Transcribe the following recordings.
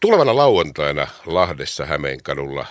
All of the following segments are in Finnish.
Tulevana lauantaina Lahdessa Hämeenkadulla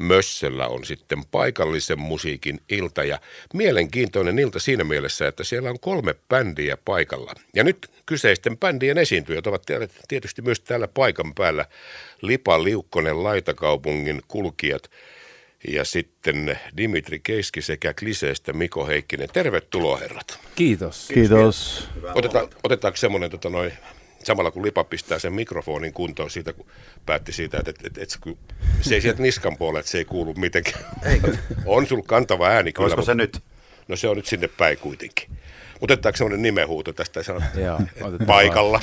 Mössellä on sitten paikallisen musiikin ilta ja mielenkiintoinen ilta siinä mielessä, että siellä on kolme bändiä paikalla. Ja nyt kyseisten bändien esiintyjät ovat tietysti myös täällä paikan päällä Lipa Liukkonen, Laitakaupungin kulkijat ja sitten Dimitri Keiski sekä Kliseestä Miko Heikkinen. Tervetuloa herrat. Kiitos. Kiitos. Oteta, otetaanko semmoinen tota, noin samalla kun Lipa pistää sen mikrofonin kuntoon siitä, kun päätti siitä, että, että, että, että se ei sieltä niskan puolelle, että se ei kuulu mitenkään. Eikö? on sulla kantava ääni kyllä. Olisiko se nyt? No se on nyt sinne päin kuitenkin. Mutta otetaanko semmoinen nimehuuto tästä Joo, paikalla?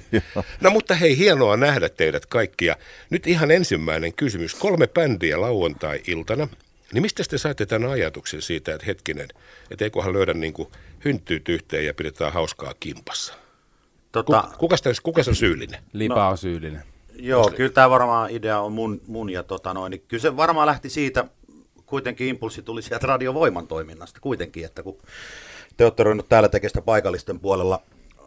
no mutta hei, hienoa nähdä teidät kaikkia. Nyt ihan ensimmäinen kysymys. Kolme bändiä lauantai-iltana. Niin mistä te saitte tämän ajatuksen siitä, että hetkinen, että eiköhän löydä niin kuin hynttyyt yhteen ja pidetään hauskaa kimpassa? Tota, kuka, kuka se on syyllinen? Lipa no, on syyllinen. Joo, kyllä tämä varmaan idea on mun, mun ja tota noin, niin kyllä se varmaan lähti siitä, kuitenkin impulssi tuli sieltä radiovoiman toiminnasta kuitenkin, että kun te olette ruvennut täällä tekestä paikallisten puolella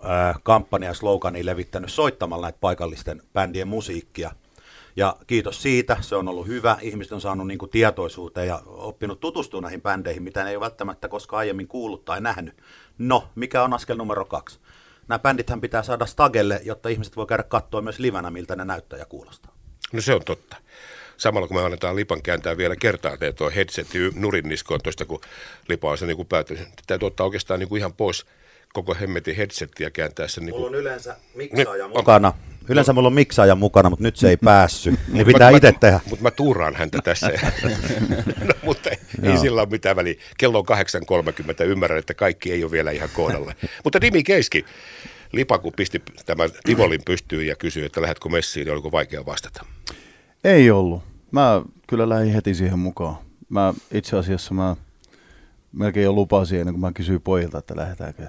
ää, kampanja slogania levittänyt soittamalla näitä paikallisten bändien musiikkia. Ja kiitos siitä, se on ollut hyvä. Ihmiset on saanut niin kuin, tietoisuuteen ja oppinut tutustua näihin bändeihin, mitä ne ei ole välttämättä koskaan aiemmin kuullut tai nähnyt. No, mikä on askel numero kaksi? Nämä bändithän pitää saada stagelle, jotta ihmiset voi käydä katsoa myös livenä, miltä ne näyttää ja kuulostaa. No se on totta. Samalla kun me annetaan Lipan kääntää vielä kertaa että tuo headset nurin niskoon tuosta, kun Lipa on se niin pääty. Täytyy ottaa oikeastaan niin kuin ihan pois koko hemmetin headsettiä kääntää sen. Niin kuin... Mulla on yleensä miksaaja mukana. Yleensä mulla on miksaaja mukana, mutta nyt se ei päässyt. Niin pitää itse tehdä. Mutta mä tuuraan häntä tässä. no, mutta ei, ei sillä ole mitään väliä. Kello on 8.30. Ymmärrän, että kaikki ei ole vielä ihan kohdalla. mutta Dimi Keiski, Lipaku pisti tämän Tivolin pystyyn ja kysyi, että lähdetkö messiin, niin oliko vaikea vastata? Ei ollut. Mä kyllä lähdin heti siihen mukaan. Mä itse asiassa mä melkein jo lupasin ennen kuin mä kysyin pojilta, että lähdetäänkö.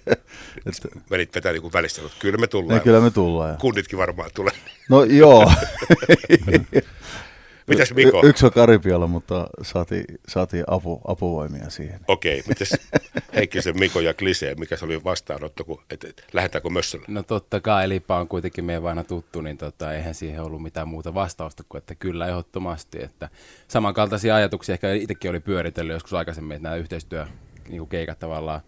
Menit vetää niin välissä, että kyllä me tullaan. Ja kyllä me tullaan. Ja. Kunditkin varmaan tulee. No joo. Mitäs Miko? Y- yksi on Karibialla, mutta saatiin, saatiin apu, apuvoimia siihen. Okei, okay, mitäs Heikkisen Miko ja Klisee, mikä se oli vastaanotto, kun, et, et, lähdetäänkö Mössölle? No totta kai, Lipa on kuitenkin meidän vanha tuttu, niin tota, eihän siihen ollut mitään muuta vastausta kuin, että kyllä ehdottomasti. Että samankaltaisia ajatuksia ehkä itsekin oli pyöritellyt joskus aikaisemmin, että nämä yhteistyö niin keikat tavallaan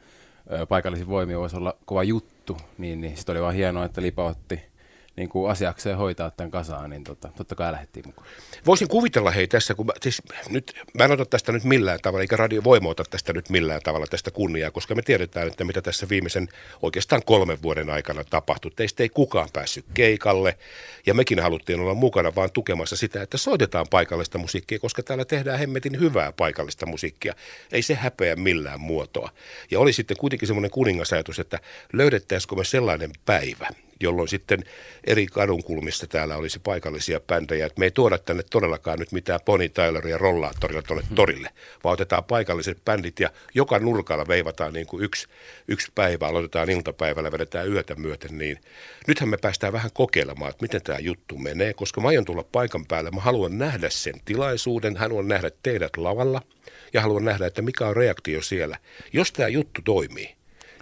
paikallisiin voimia voisi olla kova juttu, niin, niin sitten oli vaan hienoa, että Lipa otti niin kuin asiakseen hoitaa tämän kasaan, niin tota, totta kai lähdettiin mukaan. Voisin kuvitella hei tässä, kun mä, siis nyt, mä en ota tästä nyt millään tavalla, eikä radio voima ota tästä nyt millään tavalla tästä kunniaa, koska me tiedetään, että mitä tässä viimeisen oikeastaan kolmen vuoden aikana tapahtui. Teistä ei kukaan päässyt keikalle ja mekin haluttiin olla mukana vaan tukemassa sitä, että soitetaan paikallista musiikkia, koska täällä tehdään hemmetin hyvää paikallista musiikkia. Ei se häpeä millään muotoa. Ja oli sitten kuitenkin semmoinen kuningasajatus, että löydettäisikö me sellainen päivä, jolloin sitten eri kadunkulmista täällä olisi paikallisia bändejä. Et me ei tuoda tänne todellakaan nyt mitään Pony Tyleria rollaattorilla tuonne hmm. torille, vaan otetaan paikalliset bändit ja joka nurkalla veivataan niin kuin yksi, yksi päivä, aloitetaan iltapäivällä, vedetään yötä myöten, niin nythän me päästään vähän kokeilemaan, että miten tämä juttu menee, koska mä aion tulla paikan päälle, mä haluan nähdä sen tilaisuuden, haluan nähdä teidät lavalla ja haluan nähdä, että mikä on reaktio siellä. Jos tämä juttu toimii,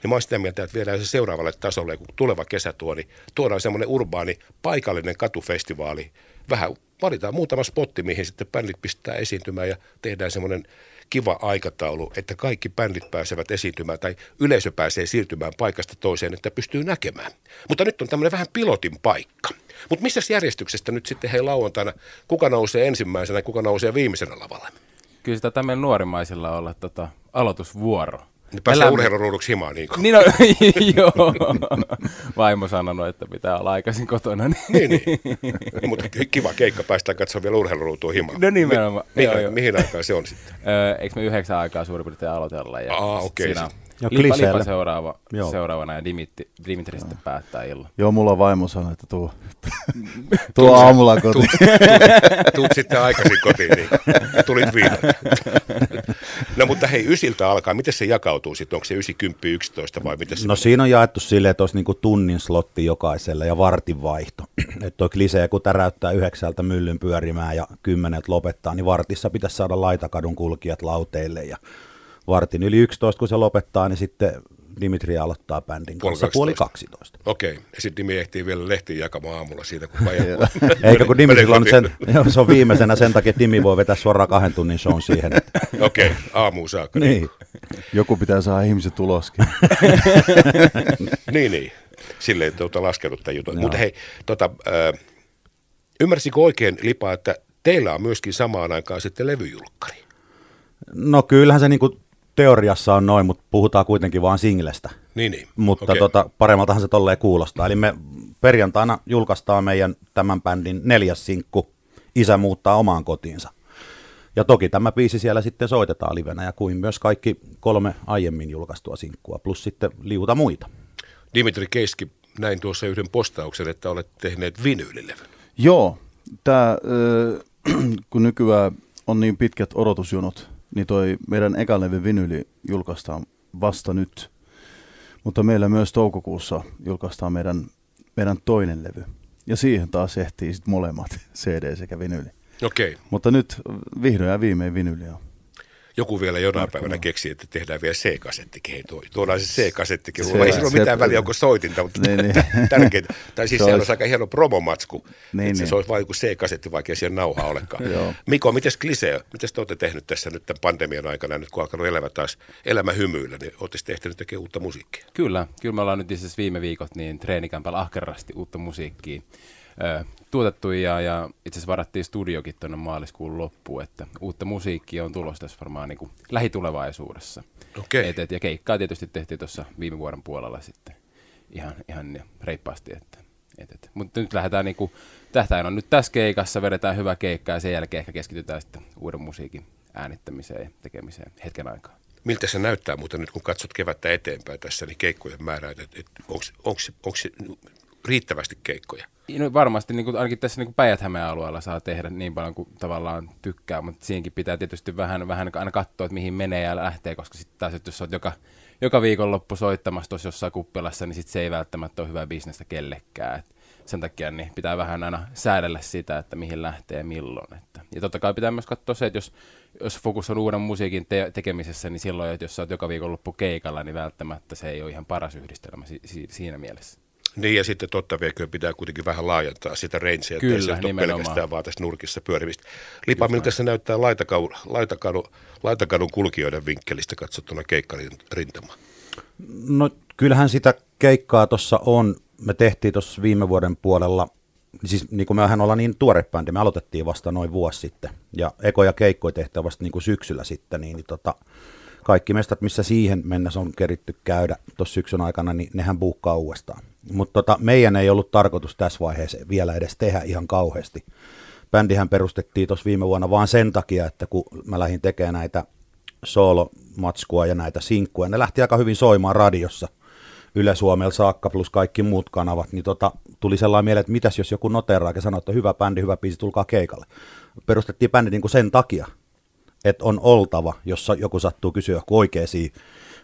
niin mä oon sitä mieltä, että viedään se seuraavalle tasolle, kun tuleva kesä tuo, niin tuodaan semmoinen urbaani paikallinen katufestivaali. Vähän valitaan muutama spotti, mihin sitten bändit pistää esiintymään ja tehdään semmoinen kiva aikataulu, että kaikki bändit pääsevät esiintymään tai yleisö pääsee siirtymään paikasta toiseen, että pystyy näkemään. Mutta nyt on tämmöinen vähän pilotin paikka. Mutta missä järjestyksestä nyt sitten hei lauantaina, kuka nousee ensimmäisenä kuka nousee viimeisenä lavalle? Kyllä sitä tämmöinen nuorimaisilla olla tota, aloitusvuoro. Niin pääsee Elä... urheiluruuduksi himaan niin kuin. Niin no, joo. Vaimo sanonut, että pitää olla aikaisin kotona. Niin, niin. niin. Mutta kiva keikka päästään katsomaan vielä urheiluruutua himaan. No nimenomaan. Mi- mihin, joo, mihin aikaan se on sitten? Öö, eikö me yhdeksän aikaa suurin piirtein aloitella? Ja Aa, okei. Okay. Ja Lipa, Lipa seuraava, seuraavana ja Dimitri, Dimitri sitten päättää illan. Joo, mulla vaimo sanoi, että tuo, tuo aamulla kotiin. Tuut, tuut sitten aikaisin kotiin, niin tulit viinoin. No mutta hei, ysiltä alkaa, miten se jakautuu sitten? Onko se 9, 10, 11 vai miten se No siinä on jaettu silleen, että olisi niinku tunnin slotti jokaiselle ja vartin vaihto. Että tuo klisee, kun täräyttää yhdeksältä myllyn pyörimään ja kymmeneltä lopettaa, niin vartissa pitäisi saada laitakadun kulkijat lauteille ja vartin yli 11, kun se lopettaa, niin sitten Dimitri aloittaa bändin Puoli kanssa puoli 12. 12. Okei, ja sitten Dimi ehtii vielä lehtiin jakamaan aamulla siitä, kun vajan Eikö kun Dimitri on sen, joo, se on viimeisenä sen takia, että Dimi voi vetää suoraan kahden tunnin shown siihen. Että, Okei, aamuun saakka. niin. Joku pitää saada ihmiset uloskin. Niin, niin. Silleen tuota laskenut tämän jutun. Mutta hei, tota, äh, ymmärsikö oikein Lipa, että teillä on myöskin samaan aikaan sitten levyjulkkari? No kyllähän se niinku teoriassa on noin, mutta puhutaan kuitenkin vaan singlestä. Niin, niin. Mutta Okei. tota, paremmaltahan se tolleen kuulostaa. Eli me perjantaina julkaistaan meidän tämän bändin neljäs sinkku, Isä muuttaa omaan kotiinsa. Ja toki tämä biisi siellä sitten soitetaan livenä ja kuin myös kaikki kolme aiemmin julkaistua sinkkua, plus sitten liuta muita. Dimitri Keiski, näin tuossa yhden postauksen, että olet tehneet vinyylilevyn. Joo, tää, äh, kun nykyään on niin pitkät odotusjonot, niin toi meidän eka levy vinyli julkaistaan vasta nyt. Mutta meillä myös toukokuussa julkaistaan meidän, meidän toinen levy. Ja siihen taas ehtii sit molemmat, CD sekä vinyli. Okei. Mutta nyt vihdoin ja viimein vinyli on. Joku vielä jonain Markkinoilla. päivänä keksi, että tehdään vielä C-kasettikin. Hei, tuo- tuodaan se C-kasettikin. Se- ei sillä ole se- mitään väliä, onko soitinta, mutta Niin, niin. tärkeintä. Tai siis Se sehän olisi- aika hieno promomatsku. Niin, että se, niin. se olisi vain joku C-kasetti, vaikka siellä nauhaa olekaan. Miko, miten Klisee, miten te olette tehnyt tässä nyt tämän pandemian aikana, nyt kun alkanut elämä taas elämä hymyillä, niin olette ehtinyt tekemään uutta musiikkia? Kyllä, kyllä me ollaan nyt itse viime viikot niin treenikämpällä ahkerasti uutta musiikkia ö, tuotettu ja, ja itse asiassa varattiin studiokin tuonne maaliskuun loppuun, että uutta musiikkia on tulossa tässä varmaan niin kuin lähitulevaisuudessa. Okei. Et, et, ja keikkaa tietysti tehtiin tuossa viime vuoden puolella sitten ihan, ihan reippaasti. Että, et, et. Mutta nyt lähdetään niin tähtäin on nyt tässä keikassa, vedetään hyvä keikka ja sen jälkeen ehkä keskitytään sitten uuden musiikin äänittämiseen ja tekemiseen hetken aikaa. Miltä se näyttää muuten nyt, kun katsot kevättä eteenpäin tässä, niin keikkojen määrää, että et, onko se riittävästi keikkoja? No varmasti niin kuin, ainakin tässä niin päijät alueella saa tehdä niin paljon kuin tavallaan tykkää, mutta siinäkin pitää tietysti vähän, vähän aina katsoa, että mihin menee ja lähtee, koska sitten taas, että jos olet joka, joka viikonloppu soittamassa tuossa jossain kuppilassa, niin sit se ei välttämättä ole hyvää bisnestä kellekään. Et sen takia niin pitää vähän aina säädellä sitä, että mihin lähtee ja milloin. Että. Ja totta kai pitää myös katsoa se, että jos, jos fokus on uuden musiikin te- tekemisessä, niin silloin, että jos sä oot joka viikonloppu keikalla, niin välttämättä se ei ole ihan paras yhdistelmä si- si- siinä mielessä. Niin ja sitten totta vieköön pitää kuitenkin vähän laajentaa sitä rangea, ettei Kyllä, se ole nimenomaan. pelkästään vaan tässä nurkissa pyörimistä. Lipa, miltä se näyttää laitakadun, laitakadun, laitakadun kulkijoiden vinkkelistä katsottuna keikkarintama? No kyllähän sitä keikkaa tuossa on. Me tehtiin tuossa viime vuoden puolella, siis niin kuin mehän ollaan niin tuore bändi, me aloitettiin vasta noin vuosi sitten. Ja ekoja keikkoja tehtiin vasta niin kuin syksyllä sitten, niin, niin tota, kaikki mestat, missä siihen mennessä on keritty käydä tuossa syksyn aikana, niin nehän buukkaa uudestaan. Mutta tota, meidän ei ollut tarkoitus tässä vaiheessa vielä edes tehdä ihan kauheasti. Bändihän perustettiin tuossa viime vuonna vaan sen takia, että kun mä lähdin tekemään näitä soolomatskua ja näitä sinkkuja, ne lähti aika hyvin soimaan radiossa. Yle Suomella saakka plus kaikki muut kanavat, niin tota, tuli sellainen mieleen, että mitäs jos joku noteraa ja sanoo, että hyvä bändi, hyvä biisi, tulkaa keikalle. Perustettiin bändi niin kuin sen takia, että on oltava, jossa joku sattuu kysyä joku oikeisiin,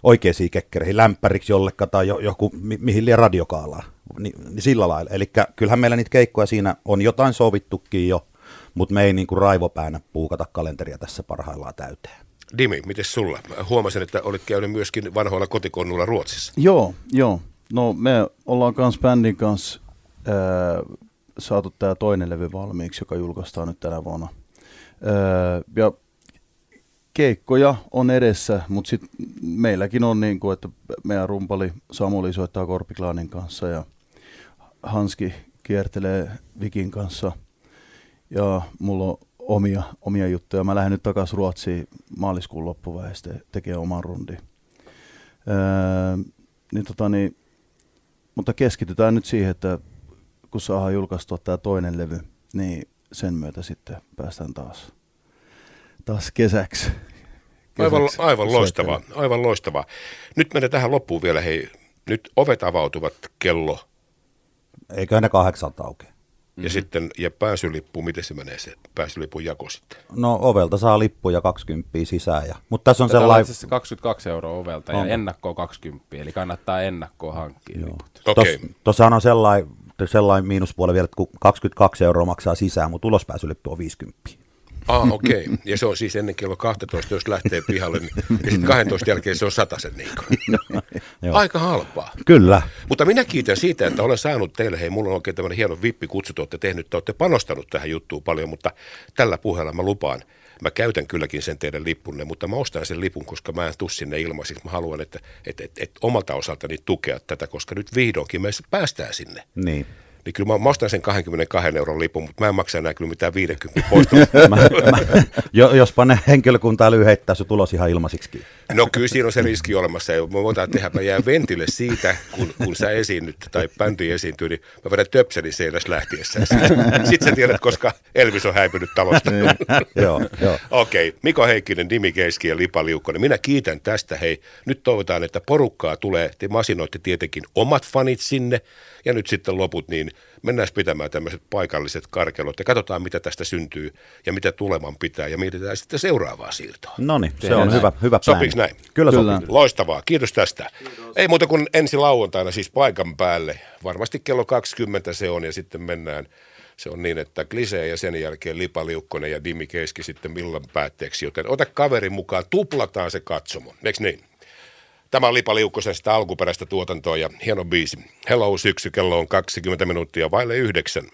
oikeisiin kekkereihin, lämpäriksi jollekka tai jo, joku, mi, mihin liian radiokaalaa. Ni, niin sillä lailla. Eli kyllähän meillä niitä keikkoja siinä on jotain sovittukin jo, mutta me ei niin kuin raivopäänä puukata kalenteria tässä parhaillaan täyteen. Dimi, miten sulla? Mä huomasin, että olit käynyt myöskin vanhoilla kotikonnuilla Ruotsissa. Joo, joo. No me ollaan kans bändin kanssa ää, saatu tää toinen levy valmiiksi, joka julkaistaan nyt tänä vuonna. Ää, ja keikkoja on edessä, mutta sitten meilläkin on niin kuin, että meidän rumpali Samuli soittaa Korpiklaanin kanssa ja Hanski kiertelee Vikin kanssa ja mulla on omia, omia juttuja. Mä lähden nyt takaisin Ruotsiin maaliskuun loppuväestä tekemään oman rundin. Öö, niin tota niin, mutta keskitytään nyt siihen, että kun saadaan julkaistua tämä toinen levy, niin sen myötä sitten päästään taas, taas kesäksi. Aivan, kesäksi aivan loistavaa, soittelemaan. aivan loistavaa. Nyt mennään tähän loppuun vielä, hei. Nyt ovet avautuvat kello Eiköhän ne kahdeksalta aukeaa. mm-hmm. ja sitten, ja pääsylippu, miten se menee se pääsylipun jako sitten? No ovelta saa lippuja 20 sisään. Ja, mutta tässä on Tätä sellainen... asiassa 22 euroa ovelta ja On. ennakkoa 20, eli kannattaa ennakkoa hankkia Joo. liput. Tuossahan on sellainen, sellainen miinuspuoli vielä, että kun 22 euroa maksaa sisään, mutta ulospääsylippu on 50. Ah, okei. Okay. Ja se on siis ennen kello 12, jos lähtee pihalle, niin, ja sitten 12 jälkeen se on sen niin Aika halpaa. Kyllä. Mutta minä kiitän siitä, että olen saanut teille, hei, mulla on oikein tämmöinen hieno vippikutsu, te olette tehnyt, te olette panostanut tähän juttuun paljon, mutta tällä puheella mä lupaan, Mä käytän kylläkin sen teidän lippunne, mutta mä ostan sen lipun, koska mä en tuu sinne ilmaisiksi. Mä haluan, että, että, että, että omalta osaltani tukea tätä, koska nyt vihdoinkin me päästään sinne. Niin niin kyllä mä, mä ostan sen 22 euron lipun, mutta mä en maksa enää kyllä mitään 50 poista. mä, mä, jo, jospa ne henkilökunta äly heittää se tulos ihan ilmaisiksi. No kyllä siinä on se riski olemassa. Ja me voidaan tehdä, mä jään ventille siitä, kun, kun sä esiinnyt tai bändi esiintyy, niin mä vedän töpselin seinässä lähtiessä. Sitten sit sä tiedät, koska Elvis on häipynyt talosta. Niin, joo, joo. Okei, okay. Miko Heikkinen, Nimi Keiski ja Lipa Liukkonen. Minä kiitän tästä. Hei, nyt toivotaan, että porukkaa tulee. Te masinoitte tietenkin omat fanit sinne ja nyt sitten loput, niin mennään pitämään tämmöiset paikalliset karkelot ja katsotaan, mitä tästä syntyy ja mitä tuleman pitää ja mietitään sitten seuraavaa siirtoa. No niin, se on hyvä, hyvä Sopiiko näin? Kyllä, Kyllä. sopii. Loistavaa, kiitos tästä. Kiitos. Ei muuta kuin ensi lauantaina siis paikan päälle. Varmasti kello 20 se on ja sitten mennään se on niin, että Klisee ja sen jälkeen Lipa Liukkonen ja Dimi Keiski sitten millan päätteeksi, joten ota kaveri mukaan, tuplataan se katsomo, eikö niin? Tämä on Lipa Liukkosen sitä alkuperäistä tuotantoa ja hieno biisi. Hello syksy, kello on 20 minuuttia vaille yhdeksän.